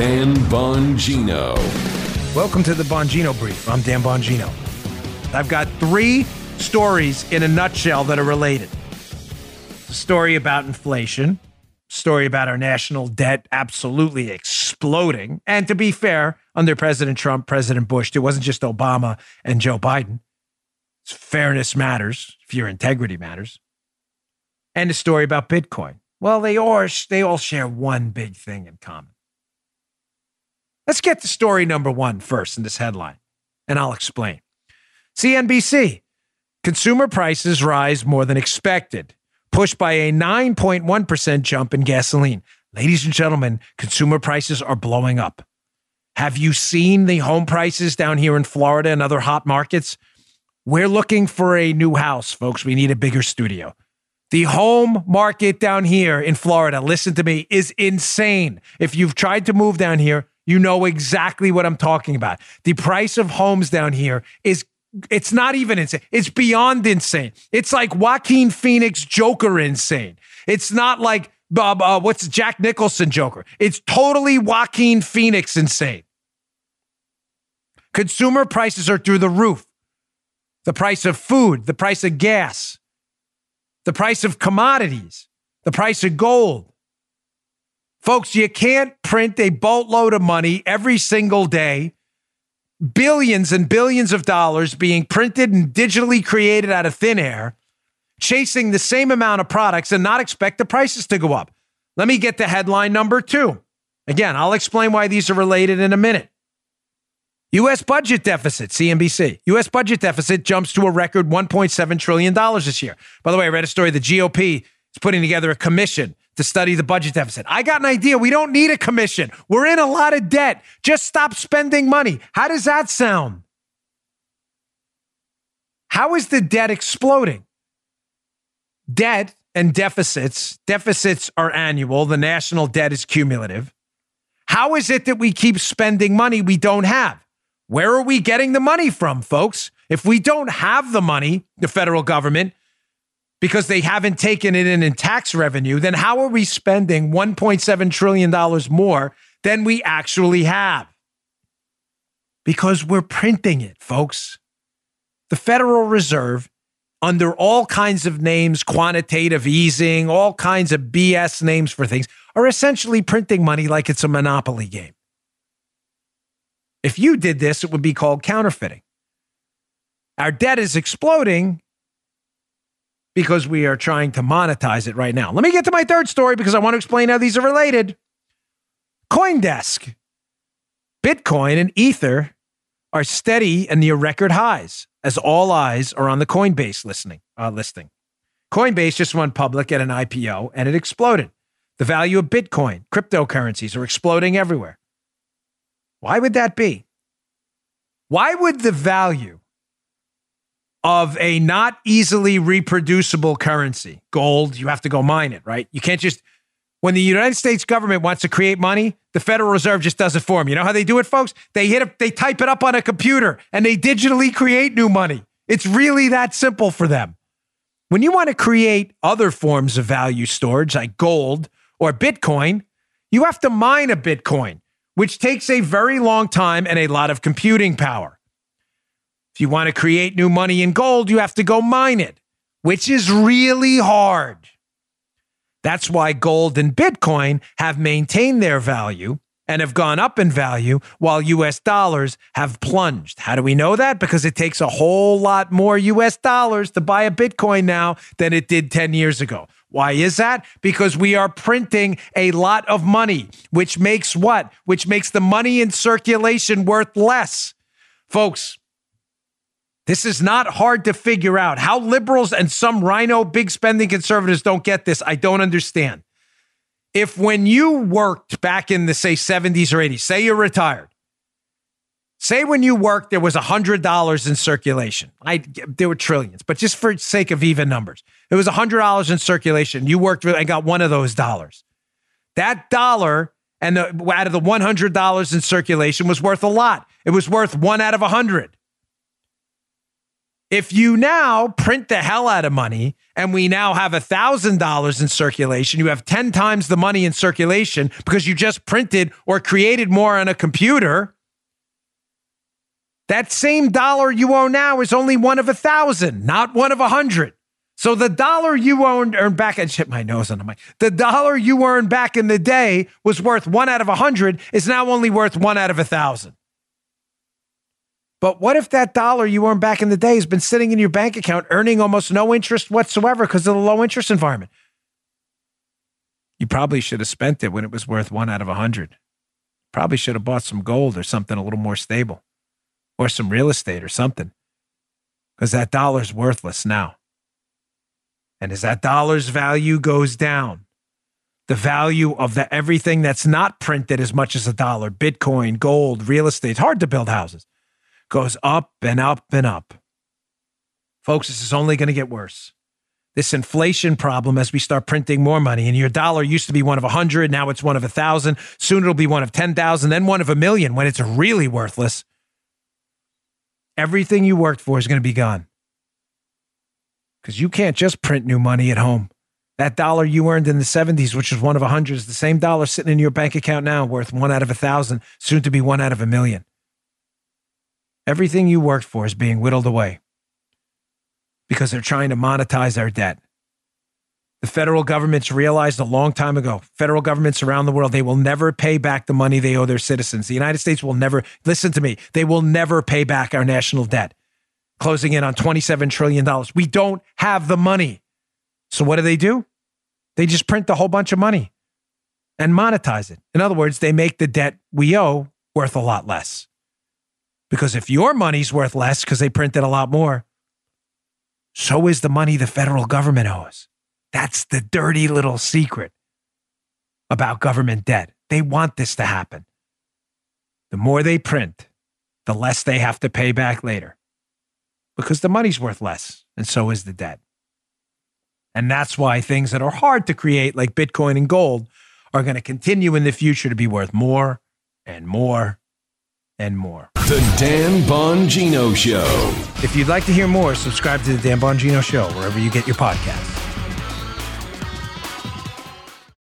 Dan Bongino. Welcome to the Bongino Brief. I'm Dan Bongino. I've got three stories in a nutshell that are related. A story about inflation, story about our national debt absolutely exploding. And to be fair, under President Trump, President Bush, it wasn't just Obama and Joe Biden. Fairness matters if your integrity matters. And a story about Bitcoin. Well, they all, they all share one big thing in common. Let's get to story number one first in this headline, and I'll explain. CNBC consumer prices rise more than expected, pushed by a 9.1% jump in gasoline. Ladies and gentlemen, consumer prices are blowing up. Have you seen the home prices down here in Florida and other hot markets? We're looking for a new house, folks. We need a bigger studio. The home market down here in Florida, listen to me, is insane. If you've tried to move down here, you know exactly what I'm talking about. The price of homes down here is it's not even insane. It's beyond insane. It's like Joaquin Phoenix Joker insane. It's not like uh, uh, what's Jack Nicholson Joker. It's totally Joaquin Phoenix insane. Consumer prices are through the roof. The price of food, the price of gas, the price of commodities, the price of gold. Folks, you can't print a boatload of money every single day, billions and billions of dollars being printed and digitally created out of thin air, chasing the same amount of products and not expect the prices to go up. Let me get to headline number two. Again, I'll explain why these are related in a minute. U.S. budget deficit, CNBC. U.S. budget deficit jumps to a record $1.7 trillion this year. By the way, I read a story. The GOP is putting together a commission to study the budget deficit. I got an idea. We don't need a commission. We're in a lot of debt. Just stop spending money. How does that sound? How is the debt exploding? Debt and deficits, deficits are annual, the national debt is cumulative. How is it that we keep spending money we don't have? Where are we getting the money from, folks? If we don't have the money, the federal government, because they haven't taken it in in tax revenue, then how are we spending $1.7 trillion more than we actually have? Because we're printing it, folks. The Federal Reserve, under all kinds of names, quantitative easing, all kinds of BS names for things, are essentially printing money like it's a monopoly game. If you did this, it would be called counterfeiting. Our debt is exploding because we are trying to monetize it right now. Let me get to my third story because I want to explain how these are related. Coindesk, Bitcoin, and Ether are steady and near record highs as all eyes are on the Coinbase listening, uh, listing. Coinbase just went public at an IPO and it exploded. The value of Bitcoin, cryptocurrencies are exploding everywhere. Why would that be? Why would the value of a not easily reproducible currency, gold, you have to go mine it, right? You can't just, when the United States government wants to create money, the Federal Reserve just does it for them. You know how they do it, folks? They hit it, they type it up on a computer and they digitally create new money. It's really that simple for them. When you want to create other forms of value storage like gold or Bitcoin, you have to mine a Bitcoin which takes a very long time and a lot of computing power. If you want to create new money in gold, you have to go mine it, which is really hard. That's why gold and Bitcoin have maintained their value and have gone up in value while US dollars have plunged. How do we know that? Because it takes a whole lot more US dollars to buy a Bitcoin now than it did 10 years ago. Why is that? Because we are printing a lot of money, which makes what? Which makes the money in circulation worth less. Folks, this is not hard to figure out. How liberals and some RINO big spending conservatives don't get this, I don't understand. If when you worked back in the, say, 70s or 80s, say you're retired, Say when you worked, there was $100 in circulation. I, there were trillions, but just for sake of even numbers, it was $100 in circulation. You worked and got one of those dollars. That dollar and the, out of the $100 in circulation was worth a lot. It was worth one out of a 100. If you now print the hell out of money and we now have $1,000 in circulation, you have 10 times the money in circulation because you just printed or created more on a computer. That same dollar you owe now is only one of a thousand, not one of a hundred. So the dollar you earned, earned back, I just hit my nose on the mic. The dollar you earned back in the day was worth one out of a hundred, is now only worth one out of a thousand. But what if that dollar you earned back in the day has been sitting in your bank account earning almost no interest whatsoever because of the low interest environment? You probably should have spent it when it was worth one out of a hundred. Probably should have bought some gold or something a little more stable or some real estate or something because that dollar's worthless now. And as that dollar's value goes down, the value of the everything that's not printed as much as a dollar, Bitcoin, gold, real estate, it's hard to build houses goes up and up and up. Folks, this is only going to get worse. This inflation problem as we start printing more money, and your dollar used to be one of a hundred, now it's one of a thousand. Soon it'll be one of 10,000, then one of a million when it's really worthless. Everything you worked for is going to be gone. Because you can't just print new money at home. That dollar you earned in the 70s, which was one of a hundred, is the same dollar sitting in your bank account now, worth one out of a thousand, soon to be one out of a million. Everything you worked for is being whittled away because they're trying to monetize our debt. The federal government's realized a long time ago, federal governments around the world, they will never pay back the money they owe their citizens. The United States will never, listen to me, they will never pay back our national debt, closing in on $27 trillion. We don't have the money. So what do they do? They just print a whole bunch of money and monetize it. In other words, they make the debt we owe worth a lot less. Because if your money's worth less because they printed a lot more, so is the money the federal government owes. That's the dirty little secret about government debt. They want this to happen. The more they print, the less they have to pay back later because the money's worth less, and so is the debt. And that's why things that are hard to create, like Bitcoin and gold, are going to continue in the future to be worth more and more and more. The Dan Bongino Show. If you'd like to hear more, subscribe to the Dan Bongino Show wherever you get your podcasts.